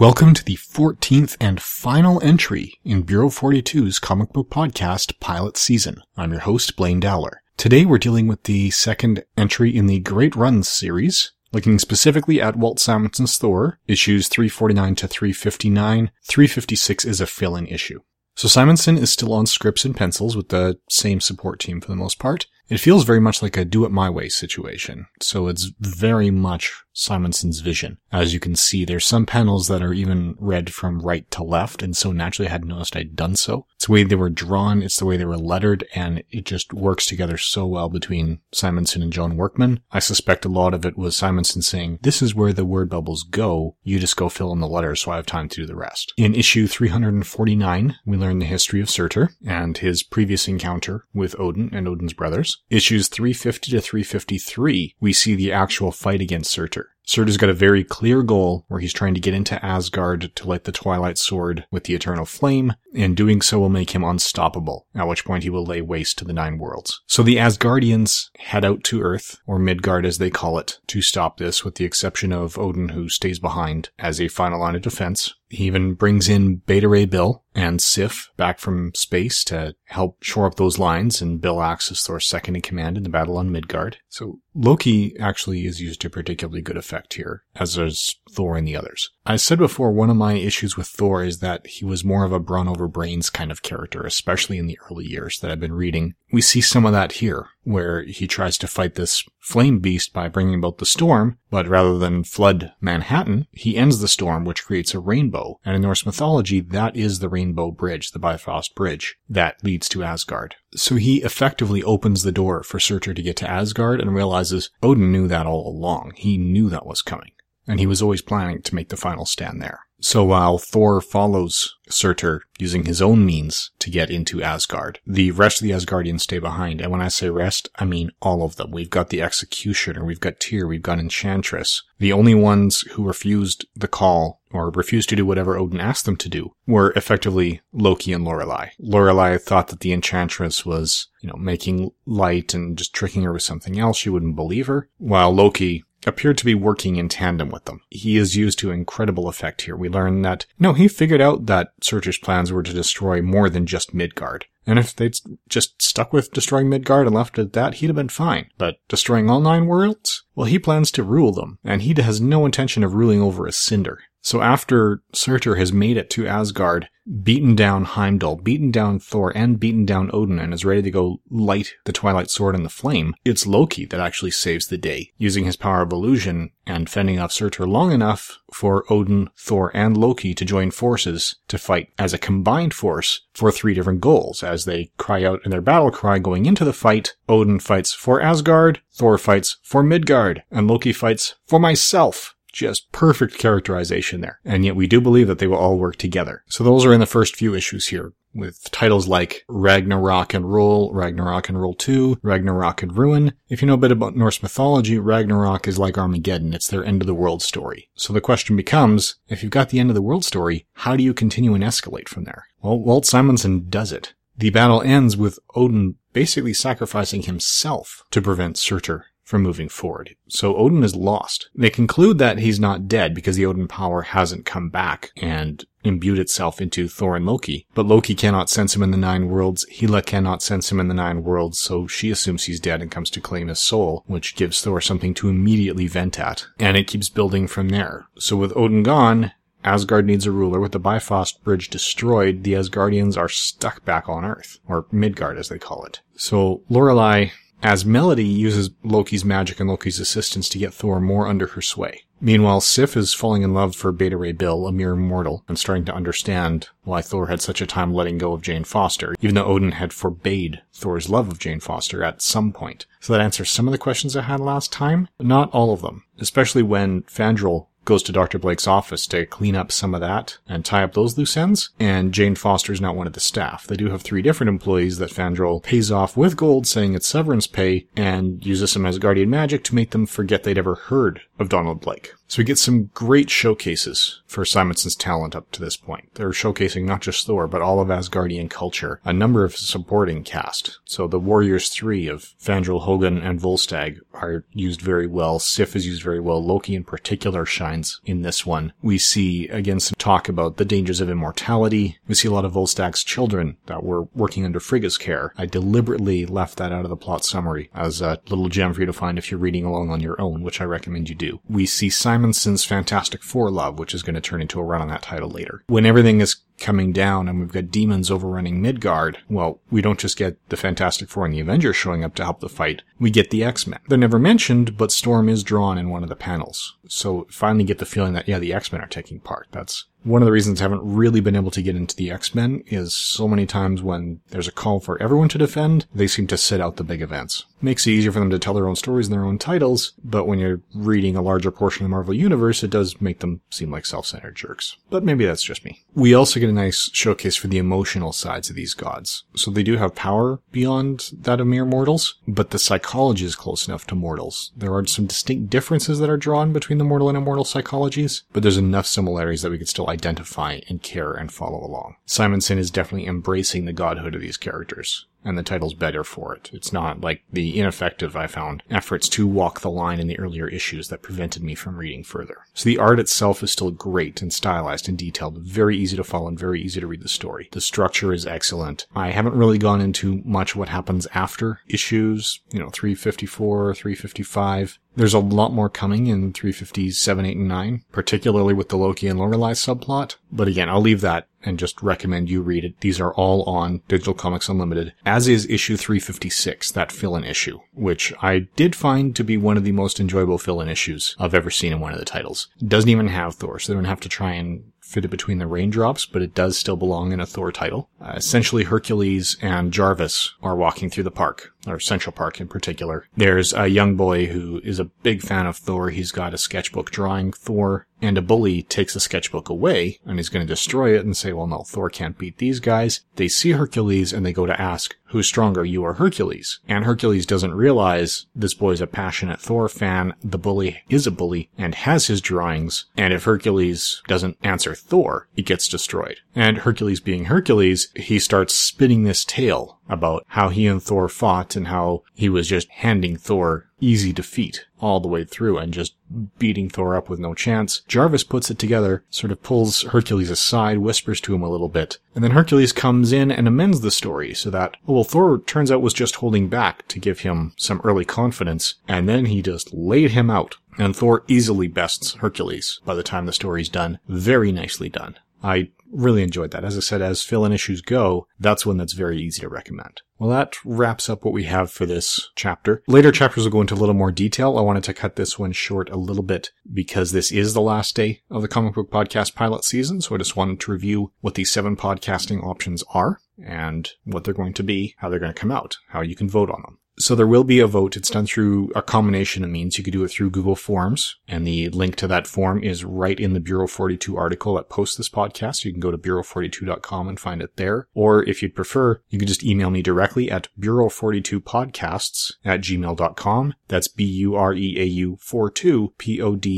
Welcome to the 14th and final entry in Bureau 42's comic book podcast pilot season. I'm your host, Blaine Dowler. Today we're dealing with the second entry in the Great Runs series, looking specifically at Walt Simonson's Thor, issues 349 to 359. 356 is a fill-in issue. So Simonson is still on scripts and pencils with the same support team for the most part. It feels very much like a do it my way situation. So it's very much Simonson's vision. As you can see, there's some panels that are even read from right to left, and so naturally I hadn't noticed I'd done so. It's the way they were drawn, it's the way they were lettered, and it just works together so well between Simonson and John Workman. I suspect a lot of it was Simonson saying, this is where the word bubbles go, you just go fill in the letters so I have time to do the rest. In issue 349, we learn the history of Surtur and his previous encounter with Odin and Odin's brothers. Issues 350 to 353, we see the actual fight against Surtur. Surtur's got a very clear goal where he's trying to get into Asgard to light the Twilight Sword with the Eternal Flame, and doing so will make him unstoppable, at which point he will lay waste to the Nine Worlds. So the Asgardians head out to Earth, or Midgard as they call it, to stop this, with the exception of Odin who stays behind as a final line of defense. He even brings in Beta Ray Bill and Sif back from space to help shore up those lines, and Bill acts as Thor's second in command in the battle on Midgard. So Loki actually is used to particularly good effect here, as is Thor and the others. I said before, one of my issues with Thor is that he was more of a brawn over brains kind of character, especially in the early years that I've been reading. We see some of that here, where he tries to fight this flame beast by bringing about the storm, but rather than flood Manhattan, he ends the storm, which creates a rainbow. And in Norse mythology, that is the Rainbow Bridge, the Bifrost Bridge, that leads to Asgard. So he effectively opens the door for Surtur to get to Asgard and realizes Odin knew that all along. He knew that was coming. And he was always planning to make the final stand there. So while Thor follows Surtur using his own means to get into Asgard, the rest of the Asgardians stay behind. And when I say rest, I mean all of them. We've got the Executioner, we've got Tyr, we've got Enchantress. The only ones who refused the call or refused to do whatever Odin asked them to do were effectively Loki and Lorelei. Lorelei thought that the Enchantress was, you know, making light and just tricking her with something else. She wouldn't believe her. While Loki appeared to be working in tandem with them. He is used to incredible effect here. We learn that, no, he figured out that Surtur's plans were to destroy more than just Midgard. And if they'd just stuck with destroying Midgard and left it at that, he'd have been fine. But destroying all nine worlds? Well, he plans to rule them, and he has no intention of ruling over a cinder. So after Surtur has made it to Asgard, beaten down Heimdall, beaten down Thor, and beaten down Odin, and is ready to go light the Twilight Sword in the flame, it's Loki that actually saves the day, using his power of illusion and fending off Surtur long enough for Odin, Thor, and Loki to join forces to fight as a combined force for three different goals. As they cry out in their battle cry going into the fight, Odin fights for Asgard, Thor fights for Midgard, and Loki fights for myself just perfect characterization there. And yet we do believe that they will all work together. So those are in the first few issues here with titles like Ragnarok and Roll, Ragnarok and Roll 2, Ragnarok and Ruin. If you know a bit about Norse mythology, Ragnarok is like Armageddon. It's their end of the world story. So the question becomes, if you've got the end of the world story, how do you continue and escalate from there? Well, Walt Simonson does it. The battle ends with Odin basically sacrificing himself to prevent Surtur from moving forward. So Odin is lost. They conclude that he's not dead because the Odin power hasn't come back and imbued itself into Thor and Loki. But Loki cannot sense him in the Nine Worlds. Hela cannot sense him in the Nine Worlds, so she assumes he's dead and comes to claim his soul, which gives Thor something to immediately vent at. And it keeps building from there. So with Odin gone, Asgard needs a ruler. With the Bifrost Bridge destroyed, the Asgardians are stuck back on Earth, or Midgard as they call it. So Lorelei as Melodi uses Loki's magic and Loki's assistance to get Thor more under her sway. Meanwhile, Sif is falling in love for Beta Ray Bill, a mere mortal, and starting to understand why Thor had such a time letting go of Jane Foster, even though Odin had forbade Thor's love of Jane Foster at some point. So that answers some of the questions I had last time, but not all of them, especially when Fandral goes to Dr. Blake's office to clean up some of that and tie up those loose ends. And Jane Foster is not one of the staff. They do have three different employees that Fandral pays off with gold, saying it's severance pay, and uses some Asgardian magic to make them forget they'd ever heard of Donald Blake. So we get some great showcases for Simonson's talent up to this point. They're showcasing not just Thor, but all of Asgardian culture, a number of supporting cast. So the Warriors 3 of Fandral, Hogun, and Volstagg are used very well. Sif is used very well. Loki in particular shines in this one. We see, again, some talk about the dangers of immortality. We see a lot of Volstagg's children that were working under Frigga's care. I deliberately left that out of the plot summary as a little gem for you to find if you're reading along on your own, which I recommend you do. We see Simon Simonson's Fantastic Four love, which is going to turn into a run on that title later. When everything is coming down and we've got demons overrunning Midgard, well, we don't just get the Fantastic Four and the Avengers showing up to help the fight. We get the X-Men. They're never mentioned, but Storm is drawn in one of the panels. So finally get the feeling that, yeah, the X-Men are taking part. That's one of the reasons I haven't really been able to get into the X-Men is so many times when there's a call for everyone to defend, they seem to sit out the big events. Makes it easier for them to tell their own stories and their own titles, but when you're reading a larger portion of the Marvel Universe, it does make them seem like self-centered jerks. But maybe that's just me. We also get a nice showcase for the emotional sides of these gods. So they do have power beyond that of mere mortals, but the psychology is close enough to mortals. There are some distinct differences that are drawn between the mortal and immortal psychologies, but there's enough similarities that we could still identify and care and follow along. Simonson is definitely embracing the godhood of these characters and the title's better for it. It's not like the ineffective, I found, efforts to walk the line in the earlier issues that prevented me from reading further. So the art itself is still great and stylized and detailed, very easy to follow and very easy to read the story. The structure is excellent. I haven't really gone into much what happens after issues, you know, 354, 355. There's a lot more coming in 357, 8, and 9, particularly with the Loki and Lorelei subplot. But again, I'll leave that and just recommend you read it. These are all on Digital Comics Unlimited, as is issue 356, that fill-in issue, which I did find to be one of the most enjoyable fill-in issues I've ever seen in one of the titles. It doesn't even have Thor, so they don't have to try and fit it between the raindrops, but it does still belong in a Thor title. Uh, essentially, Hercules and Jarvis are walking through the park, or Central Park in particular. There's a young boy who is a big fan of Thor. He's got a sketchbook drawing Thor and a bully takes the sketchbook away and he's going to destroy it and say, well, no, Thor can't beat these guys. They see Hercules and they go to ask, who's stronger, you or Hercules? And Hercules doesn't realize this boy's a passionate Thor fan. The bully is a bully and has his drawings. And if Hercules doesn't answer Thor, he gets destroyed. And Hercules being Hercules, he starts spinning this tale about how he and Thor fought and how he was just handing Thor easy defeat all the way through and just beating Thor up with no chance. Jarvis puts it together, sort of pulls Hercules aside, whispers to him a little bit, and then Hercules comes in and amends the story so that, oh, well, Thor turns out was just holding back to give him some early confidence, and then he just laid him out. And Thor easily bests Hercules by the time the story's done. Very nicely done. I really enjoyed that. As I said, as fill-in issues go, that's one that's very easy to recommend. Well, that wraps up what we have for this chapter. Later chapters will go into a little more detail. I wanted to cut this one short a little bit because this is the last day of the comic book podcast pilot season. So I just wanted to review what these seven podcasting options are and what they're going to be, how they're going to come out, how you can vote on them. So there will be a vote. It's done through a combination of means. You could do it through Google Forms, and the link to that form is right in the Bureau 42 article that posts this podcast. You can go to bureau42.com and find it there. Or if you'd prefer, you can just email me directly at bureau42podcasts at gmail.com. That's B-U-R-E-A-U 42 P-O-D-C-A-S-T-S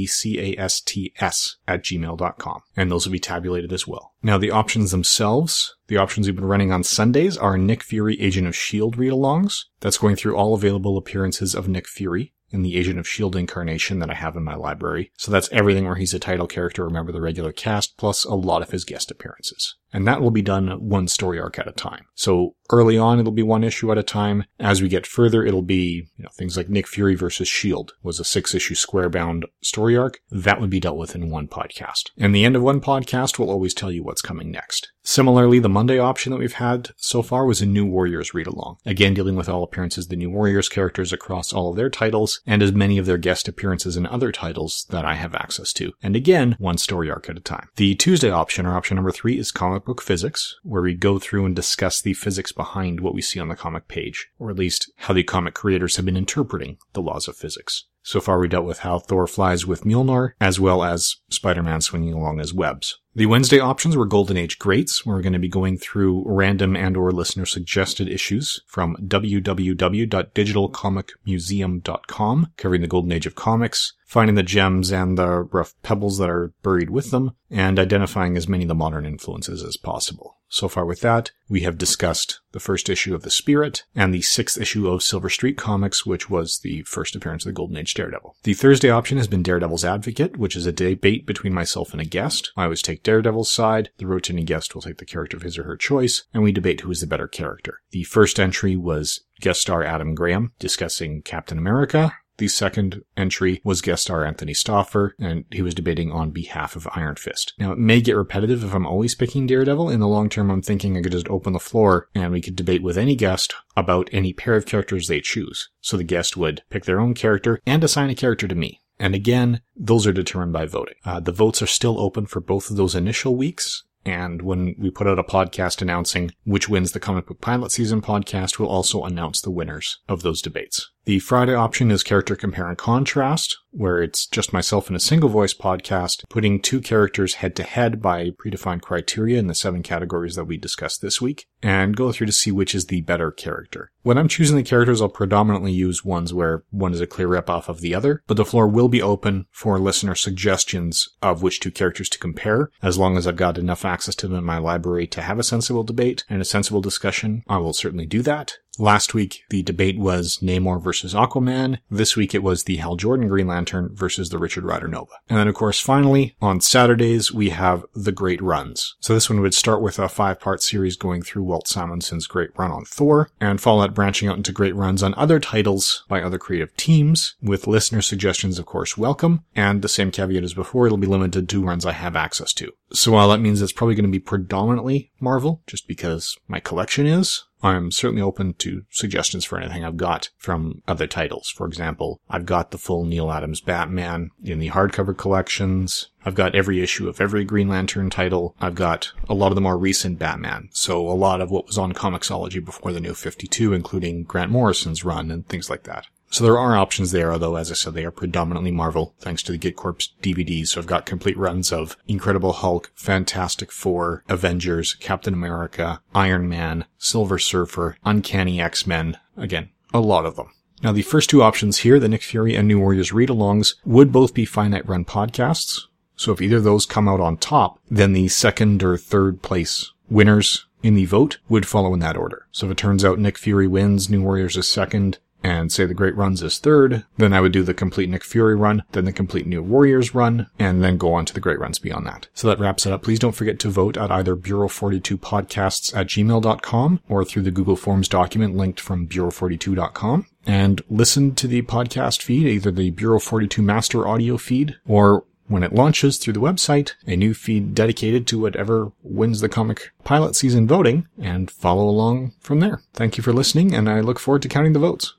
at gmail.com. And those will be tabulated as well. Now the options themselves, the options we've been running on Sundays are Nick Fury Agent of S.H.I.E.L.D. read-alongs. That's going through all available appearances of Nick Fury in the Agent of S.H.I.E.L.D. incarnation that I have in my library. So that's everything where he's a title character, remember the regular cast, plus a lot of his guest appearances. And that will be done one story arc at a time. So early on, it'll be one issue at a time. As we get further, it'll be, you know, things like Nick Fury versus S.H.I.E.L.D. was a six issue square bound story arc. That would be dealt with in one podcast. And the end of one podcast will always tell you what's coming next. Similarly, the Monday option that we've had so far was a New Warriors read along. Again, dealing with all appearances the New Warriors characters across all of their titles and as many of their guest appearances in other titles that I have access to. And again, one story arc at a time. The Tuesday option, or option number three, is comic book physics, where we go through and discuss the physics behind what we see on the comic page, or at least how the comic creators have been interpreting the laws of physics. So far we dealt with how Thor flies with Mjolnir, as well as Spider-Man swinging along his webs. The Wednesday options were Golden Age Greats, where we're going to be going through random and or listener suggested issues from www.digitalcomicmuseum.com, covering the Golden Age of comics, finding the gems and the rough pebbles that are buried with them, and identifying as many of the modern influences as possible. So far with that, we have discussed the first issue of The Spirit and the sixth issue of Silver Streak Comics, which was the first appearance of the Golden Age Daredevil. The Thursday option has been Daredevil's Advocate, which is a debate between myself and a guest. I always take Daredevil's side, the rotating guest will take the character of his or her choice, and we debate who is the better character. The first entry was guest star Adam Graham discussing Captain America. The second entry was guest star Anthony Stoffer, and he was debating on behalf of Iron Fist. Now, it may get repetitive if I'm always picking Daredevil. In the long term, I'm thinking I could just open the floor and we could debate with any guest about any pair of characters they choose. So the guest would pick their own character and assign a character to me. And again, those are determined by voting. Uh, the votes are still open for both of those initial weeks. And when we put out a podcast announcing which wins the comic book pilot season podcast, we'll also announce the winners of those debates. The Friday option is character compare and contrast, where it's just myself in a single voice podcast, putting two characters head to head by predefined criteria in the seven categories that we discussed this week, and go through to see which is the better character. When I'm choosing the characters, I'll predominantly use ones where one is a clear rip off of the other, but the floor will be open for listener suggestions of which two characters to compare. As long as I've got enough access to them in my library to have a sensible debate and a sensible discussion, I will certainly do that. Last week, the debate was Namor versus Aquaman. This week, it was the Hal Jordan Green Lantern versus the Richard Rider Nova. And then, of course, finally, on Saturdays, we have the Great Runs. So this one would start with a five-part series going through Walt Simonson's great run on Thor, and follow that branching out into great runs on other titles by other creative teams, with listener suggestions, of course, welcome. And the same caveat as before, it'll be limited to runs I have access to. So while that means it's probably going to be predominantly Marvel, just because my collection is, I'm certainly open to suggestions for anything I've got from other titles. For example, I've got the full Neal Adams Batman in the hardcover collections. I've got every issue of every Green Lantern title. I've got a lot of the more recent Batman. So a lot of what was on Comixology before the new 52, including Grant Morrison's run and things like that. So there are options there, although as I said, they are predominantly Marvel, thanks to the GIT Corp DVDs. So I've got complete runs of Incredible Hulk, Fantastic Four, Avengers, Captain America, Iron Man, Silver Surfer, Uncanny X-Men. Again, a lot of them. Now the first two options here, the Nick Fury and New Warriors read-alongs, would both be finite run podcasts. So if either of those come out on top, then the second or third place winners in the vote would follow in that order. So if it turns out Nick Fury wins, New Warriors is second, and say the Great Runs is third, then I would do the complete Nick Fury run, then the complete New Warriors run, and then go on to the Great Runs beyond that. So that wraps it up. Please don't forget to vote at either Bureau42podcasts at gmail.com or through the Google Forms document linked from Bureau42.com. And listen to the podcast feed, either the Bureau 42 master audio feed or when it launches through the website, a new feed dedicated to whatever wins the comic pilot season voting, and follow along from there. Thank you for listening, and I look forward to counting the votes.